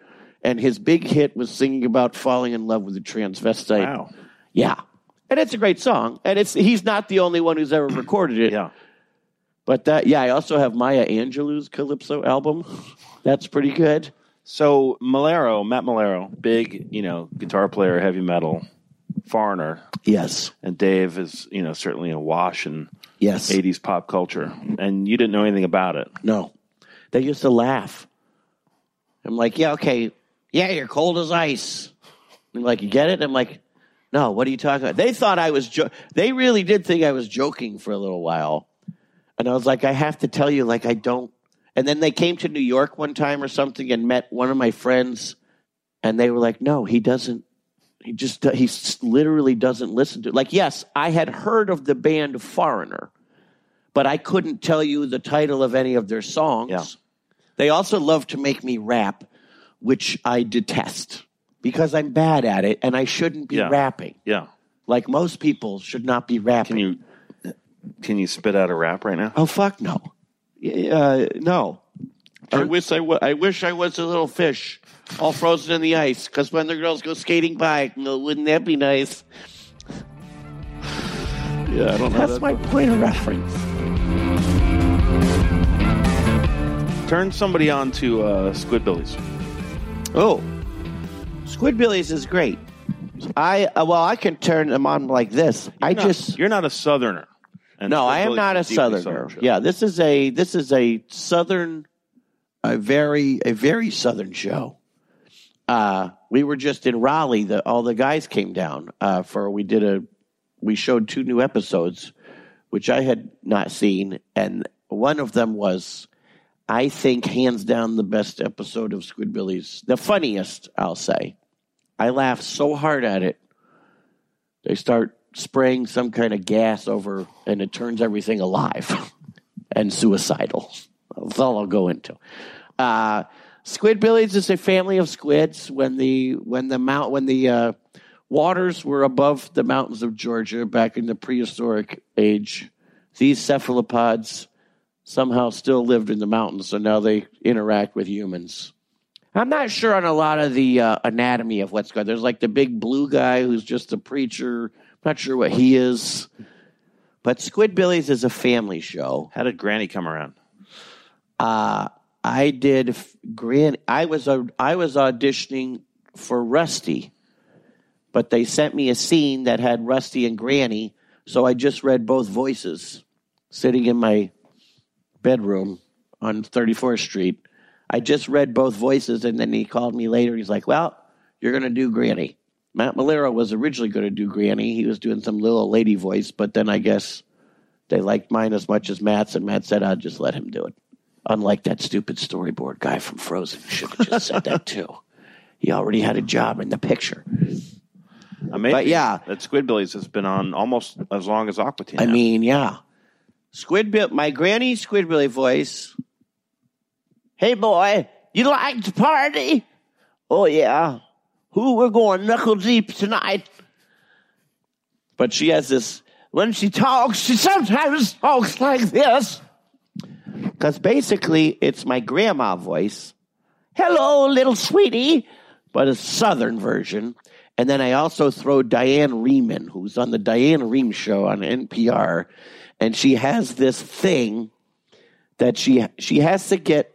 and his big hit was singing about falling in love with a transvestite. Wow. Yeah. And it's a great song. And it's he's not the only one who's ever recorded it. Yeah. But that yeah, I also have Maya Angelou's Calypso album. That's pretty good. So Maiellaro, Matt Maiellaro, big, you know, guitar player, heavy metal, foreigner, Yes. and Dave is, you know, certainly a wash in Yes. 80s pop culture. And you didn't know anything about it. No. They used to laugh. I'm like, yeah, okay. Yeah, you're cold as ice. I'm like, you get it? I'm like, no, what are you talking about? They thought I was jo- they really did think I was joking for a little while. And I was like, I have to tell you, like, I don't. And then they came to New York one time or something and met one of my friends, and they were like, no, he doesn't. He just, he literally doesn't listen to. Like, yes, I had heard of the band Foreigner, but I couldn't tell you the title of any of their songs. Yeah. They also love to make me rap, which I detest because I'm bad at it and I shouldn't be Yeah. rapping. Yeah. Like most people should not be rapping. Can you can you spit out a rap right now? Oh fuck no. Uh, no. I wish I wa- I wish I was a little fish, all frozen in the ice. Because when the girls go skating by, I can go, wouldn't that be nice? *sighs* Yeah, I don't know. That's my point of reference. Turn somebody on to uh, Squidbillies. Oh, Squidbillies is great. I uh, well, I can turn them on like this. I You're not- just you're not a southerner. No, I am not a southerner. Southern yeah, this is a this is a southern, a very a very southern show. Uh, we were just in Raleigh. The, all the guys came down uh, for we did a we showed two new episodes, which I had not seen, and one of them was, I think, hands down the best episode of Squidbillies, the funniest, I'll say. I laughed so hard at it. They start spraying some kind of gas over, and it turns everything alive. *laughs* and suicidal. That's all I'll go into. Uh, Squidbillies is a family of squids. When the when the mount when the uh, waters were above the mountains of Georgia back in the prehistoric age, these cephalopods somehow still lived in the mountains, so now they interact with humans. I'm not sure on a lot of the uh, anatomy of what's going. There's like the big blue guy who's just a preacher. Not sure what he is, but Squidbillies is a family show. How did Granny come around? Uh, I did f- Gran. I was a I was auditioning for Rusty, but they sent me a scene that had Rusty and Granny, so I just read both voices, sitting in my bedroom on 34th Street. I just read both voices, and then he called me later. He's like, "Well, you're going to do Granny." Matt Maiellaro was originally going to do Granny. He was doing some little lady voice, but then I guess they liked mine as much as Matt's, and Matt said, "I'll just let him do it." Unlike that stupid storyboard guy from Frozen, should have just said that *laughs* too. He already had a job in the picture. Amazing. But yeah. that Squidbillies has been on almost as long as Aqua Teen. I mean, yeah. Squidbill, my granny Squidbilly voice. Hey, boy, you like to party? Oh, yeah. Who we're going knuckle deep tonight? But she has this, when she talks, she sometimes talks like this. Because basically, it's my grandma voice. Hello, little sweetie, but a southern version. And then I also throw Diane Reeman, who's on the Diane Rehm show on NPR, and she has this thing that she she has to get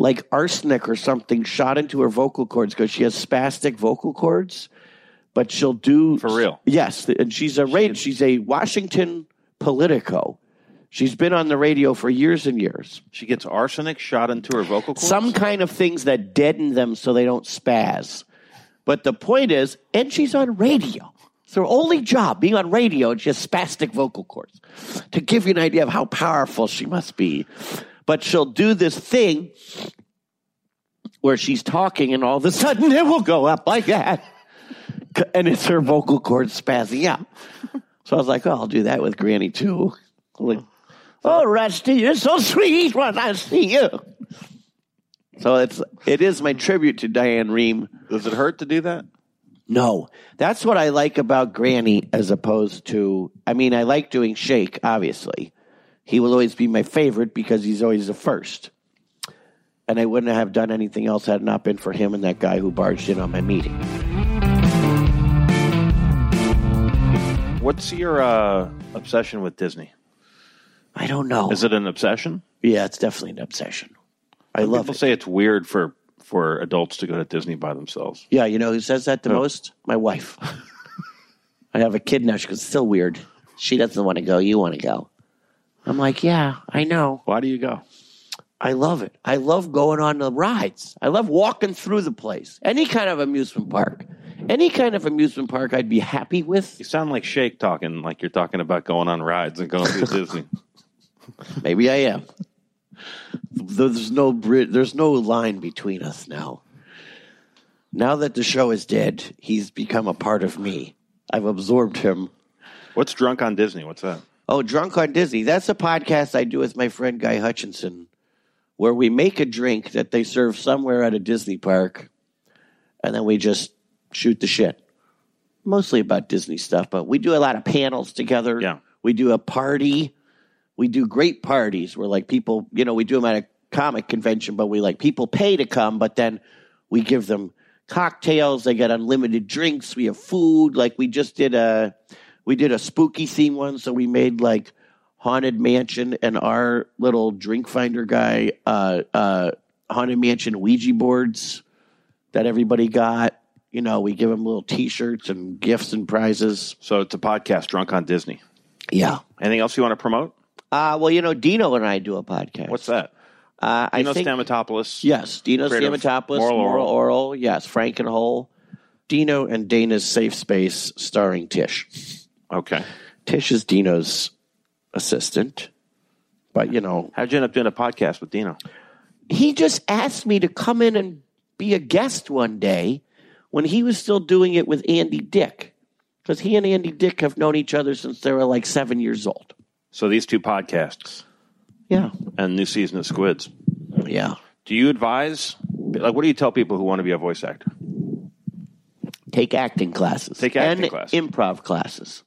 like arsenic or something shot into her vocal cords because she has spastic vocal cords. But she'll do For real? Yes, and she's a radio. She's a Washington Politico. She's been on the radio for years and years. she gets arsenic shot into her vocal cords. Some kind of things that deaden them so they don't spaz. But the point is, and she's on radio. It's her only job, being on radio, and she has spastic vocal cords. To give you an idea of how powerful she must be. But she'll do this thing where she's talking, and all of a sudden it will go up like that. *laughs* And it's her vocal cords spazzing out. So I was like, oh, I'll do that with Granny too. Like, oh, Rusty, you're so sweet when I see you. So it's it is my tribute to Diane Rehm. Does it hurt to do that? No, that's what I like about Granny as opposed to. I mean, I like doing Shake. Obviously, he will always be my favorite because he's always the first. And I wouldn't have done anything else had it not been for him and that guy who barged in on my meeting. What's your uh, obsession with Disney? I don't know. Is it an obsession? yeah, it's definitely an obsession. I love People say it's weird for for adults to go to Disney by themselves. Yeah, you know who says that the most? My wife. *laughs* I have a kid now. She goes, still weird. She doesn't want to go. You want to go. I'm like, yeah, I know. Why do you go? I love it. I love going on the rides. I love walking through the place. Any kind of amusement park. Any kind of amusement park I'd be happy with. You sound like Shake talking like you're talking about going on rides and going to *laughs* Disney. Maybe I am. There's no there's no line between us now. Now that the show is dead, he's become a part of me. I've absorbed him. What's drunk on Disney? What's that? Oh, Drunk on Disney. That's a podcast I do with my friend Guy Hutchinson, where we make a drink that they serve somewhere at a Disney park, and then we just shoot the shit. Mostly about Disney stuff, but we do a lot of panels together. Yeah. We do a party. We do great parties where, like, people, you know, we do them at a comic convention, but we like people pay to come, but then we give them cocktails. They get unlimited drinks. We have food. Like, we just did a we did a spooky theme one, so we made like haunted mansion and our little drink finder guy, uh, uh, haunted mansion Ouija boards that everybody got. You know, we give them little T-shirts and gifts and prizes. So it's a podcast, Drunk on Disney. Yeah. Anything else you want to promote? Uh, well, you know, Dino and I do a podcast. What's that? Uh, I Dino think Stamatopoulos. yes, Dino Stamatopoulos, Moral Moral, Orel. Orel. Yes, Frankenhole. Dino and Dana's Safe Space, starring Tish. Okay. Tish is Dino's assistant, but you know, How'd you end up doing a podcast with Dino? he just asked me to come in and be a guest one day when he was still doing it with Andy Dick. Because he and Andy Dick have known each other since they were like seven years old. So these two podcasts. Yeah. and new season of Squids. Yeah. Do you advise, like, what do you tell people who want to be a voice actor? Take acting classes. Take acting and classes. improv classes.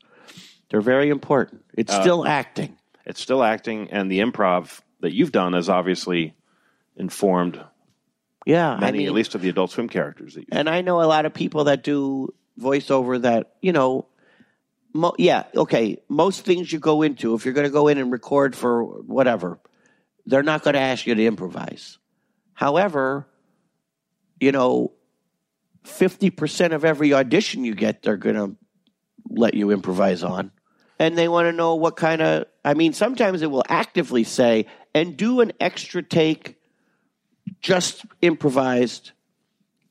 They're very important. It's Uh, still acting. It's still acting, and the improv that you've done has obviously informed Yeah. many, I mean, at least of the Adult Swim characters that you. and I know a lot of people that do voiceover that, you know, mo- yeah, okay, most things you go into, if you're going to go in and record for whatever, they're not going to ask you to improvise. However, you know, 50% of every audition you get, they're going to let you improvise on. And they want to know what kind of, I mean, sometimes it will actively say, and do an extra take, just improvised.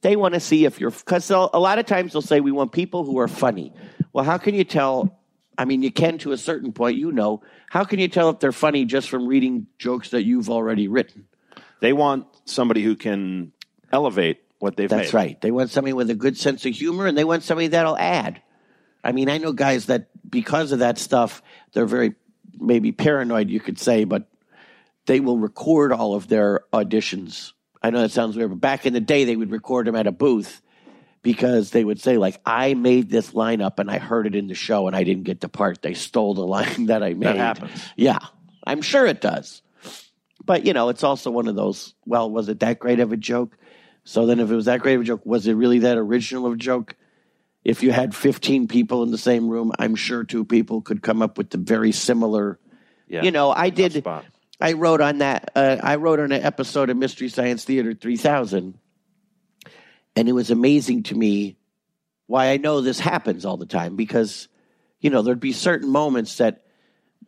They want to see if you're, because a lot of times they'll say, we want people who are funny. Well, how can you tell? I mean, you can to a certain point, you know. How can you tell if they're funny just from reading jokes that you've already written? They want somebody who can elevate what they've That's made. right. They want somebody with a good sense of humor and they want somebody that'll add. I mean, I know guys that because of that stuff, they're very maybe paranoid, you could say, but they will record all of their auditions. I know that sounds weird, but back in the day, they would record them at a booth because they would say, like, I made this line up and I heard it in the show and I didn't get the part. They stole the *laughs* line that I made. That happens. Yeah, I'm sure it does. But, you know, it's also one of those, well, was it that great of a joke? So then, if it was that great of a joke, was it really that original of a joke? If you had 15 people in the same room, I'm sure two people could come up with the very similar. Yeah. You know, I did. spot. I wrote on that. Uh, I wrote on an episode of Mystery Science Theater 3000, and it was amazing to me why I know this happens all the time because, you know, there'd be certain moments that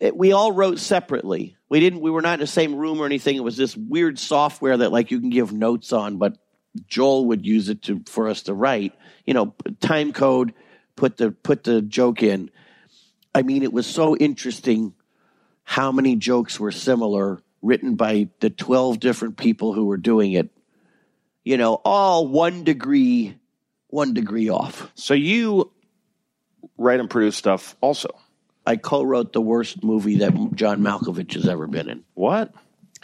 it, we all wrote separately. We didn't. We were not in the same room or anything. It was this weird software that like you can give notes on, but Joel would use it to for us to write. You know, time code, put the put the joke in. I mean, it was so interesting how many jokes were similar written by the 12 different people who were doing it you know all one degree one degree off So you write and produce stuff also. i co-wrote the worst movie that john malkovich has ever been in What?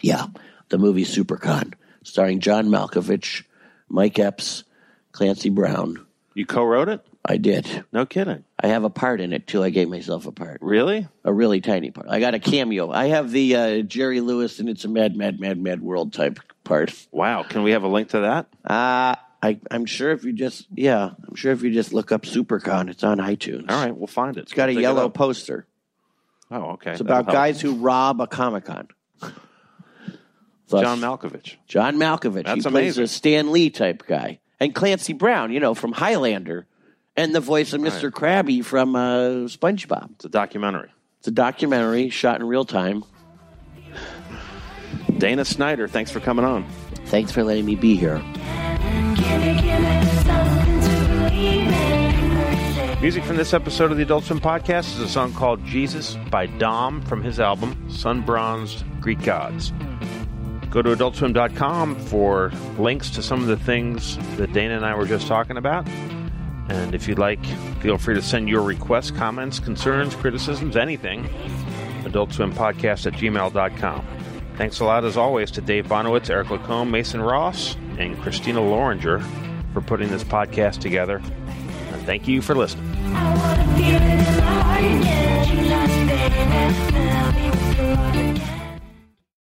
yeah the movie supercon starring john malkovich mike epps clancy brown You co-wrote it? i did No kidding. i have a part in it too i gave myself a part Really? a really tiny part i got a cameo i have the uh, jerry lewis and it's a mad mad mad mad world type part Wow. Can we have a link to that? Uh, I, I'm sure if you just, yeah, I'm sure if you just look up Supercon, it's on iTunes. All right, we'll find it. It's got a yellow poster. Oh, okay. It's about guys who rob a Comic Con. John Malkovich. John Malkovich. That's he plays amazing. a Stan Lee type guy. And Clancy Brown, you know, from Highlander. And the voice of Mr. Krabby from uh, SpongeBob. It's a documentary. It's a documentary shot in real time. Dana Snyder, thanks for coming on. Thanks for letting me be here. Music from this episode of the Adult Swim Podcast is a song called Jesus by Dom from his album Sun Bronzed Greek Gods. Go to adultswim.com for links to some of the things that Dana and I were just talking about. And if you'd like, feel free to send your requests, comments, concerns, criticisms, anything. AdultSwimPodcast at gmail.com. Thanks a lot, as always, to Dave Bonowitz, Eric Lacombe, Mason Ross, and Christina Loringer for putting this podcast together. And thank you for listening.